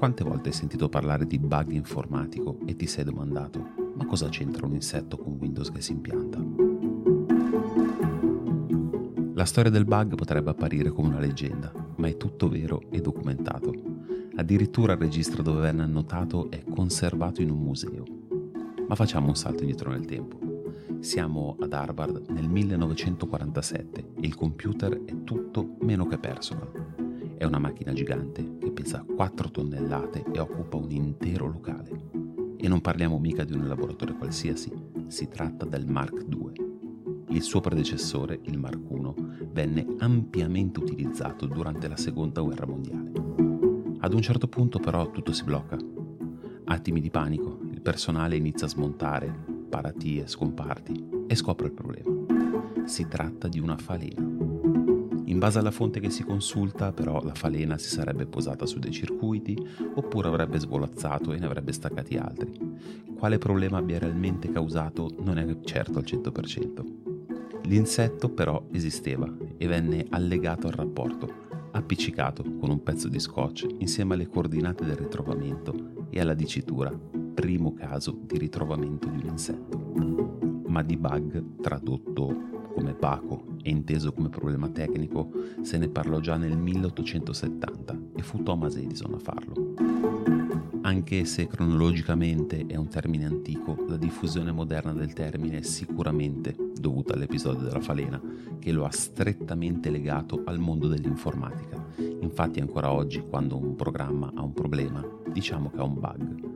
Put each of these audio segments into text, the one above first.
Quante volte hai sentito parlare di bug informatico e ti sei domandato ma cosa c'entra un insetto con Windows che si impianta? La storia del bug potrebbe apparire come una leggenda, ma è tutto vero e documentato. Addirittura il registro dove venne annotato è conservato in un museo. Ma facciamo un salto indietro nel tempo. Siamo ad Harvard nel 1947 e il computer è tutto meno che personal. È una macchina gigante che pesa 4 tonnellate e occupa un intero locale. E non parliamo mica di un laboratorio qualsiasi, si tratta del Mark II. Il suo predecessore, il Mark I, venne ampiamente utilizzato durante la Seconda Guerra Mondiale. Ad un certo punto però tutto si blocca. Attimi di panico, il personale inizia a smontare, paratie, scomparti e scopre il problema. Si tratta di una falena. In base alla fonte che si consulta, però, la falena si sarebbe posata su dei circuiti oppure avrebbe svolazzato e ne avrebbe staccati altri. Quale problema abbia realmente causato non è certo al 100%. L'insetto però esisteva e venne allegato al rapporto, appiccicato con un pezzo di scotch insieme alle coordinate del ritrovamento e alla dicitura primo caso di ritrovamento di un insetto. Ma di bug tradotto come Baco e inteso come problema tecnico se ne parlò già nel 1870 e fu Thomas Edison a farlo. Anche se cronologicamente è un termine antico, la diffusione moderna del termine è sicuramente dovuta all'episodio della falena, che lo ha strettamente legato al mondo dell'informatica. Infatti ancora oggi, quando un programma ha un problema, diciamo che ha un bug.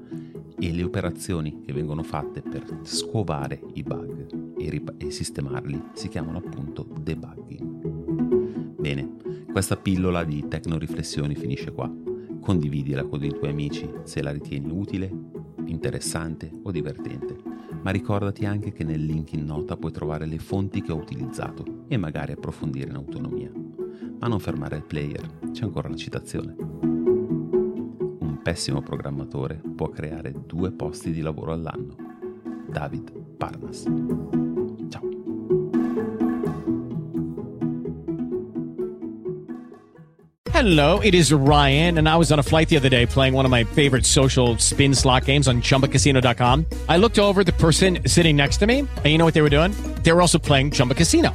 E le operazioni che vengono fatte per scovare i bug e, rip- e sistemarli si chiamano appunto debugging. Bene, questa pillola di tecnoriflessioni finisce qua. Condividila con i tuoi amici se la ritieni utile, interessante o divertente. Ma ricordati anche che nel link in nota puoi trovare le fonti che ho utilizzato e magari approfondire in autonomia. Ma non fermare il player, c'è ancora la citazione. Pessimo programmatore può creare due posti di lavoro all'anno. David Parnas. Hello, it is Ryan, and I was on a flight the other day playing one of my favorite social spin slot games on chumbacasino.com. I looked over the person sitting next to me, and you know what they were doing? They were also playing Chumba Casino.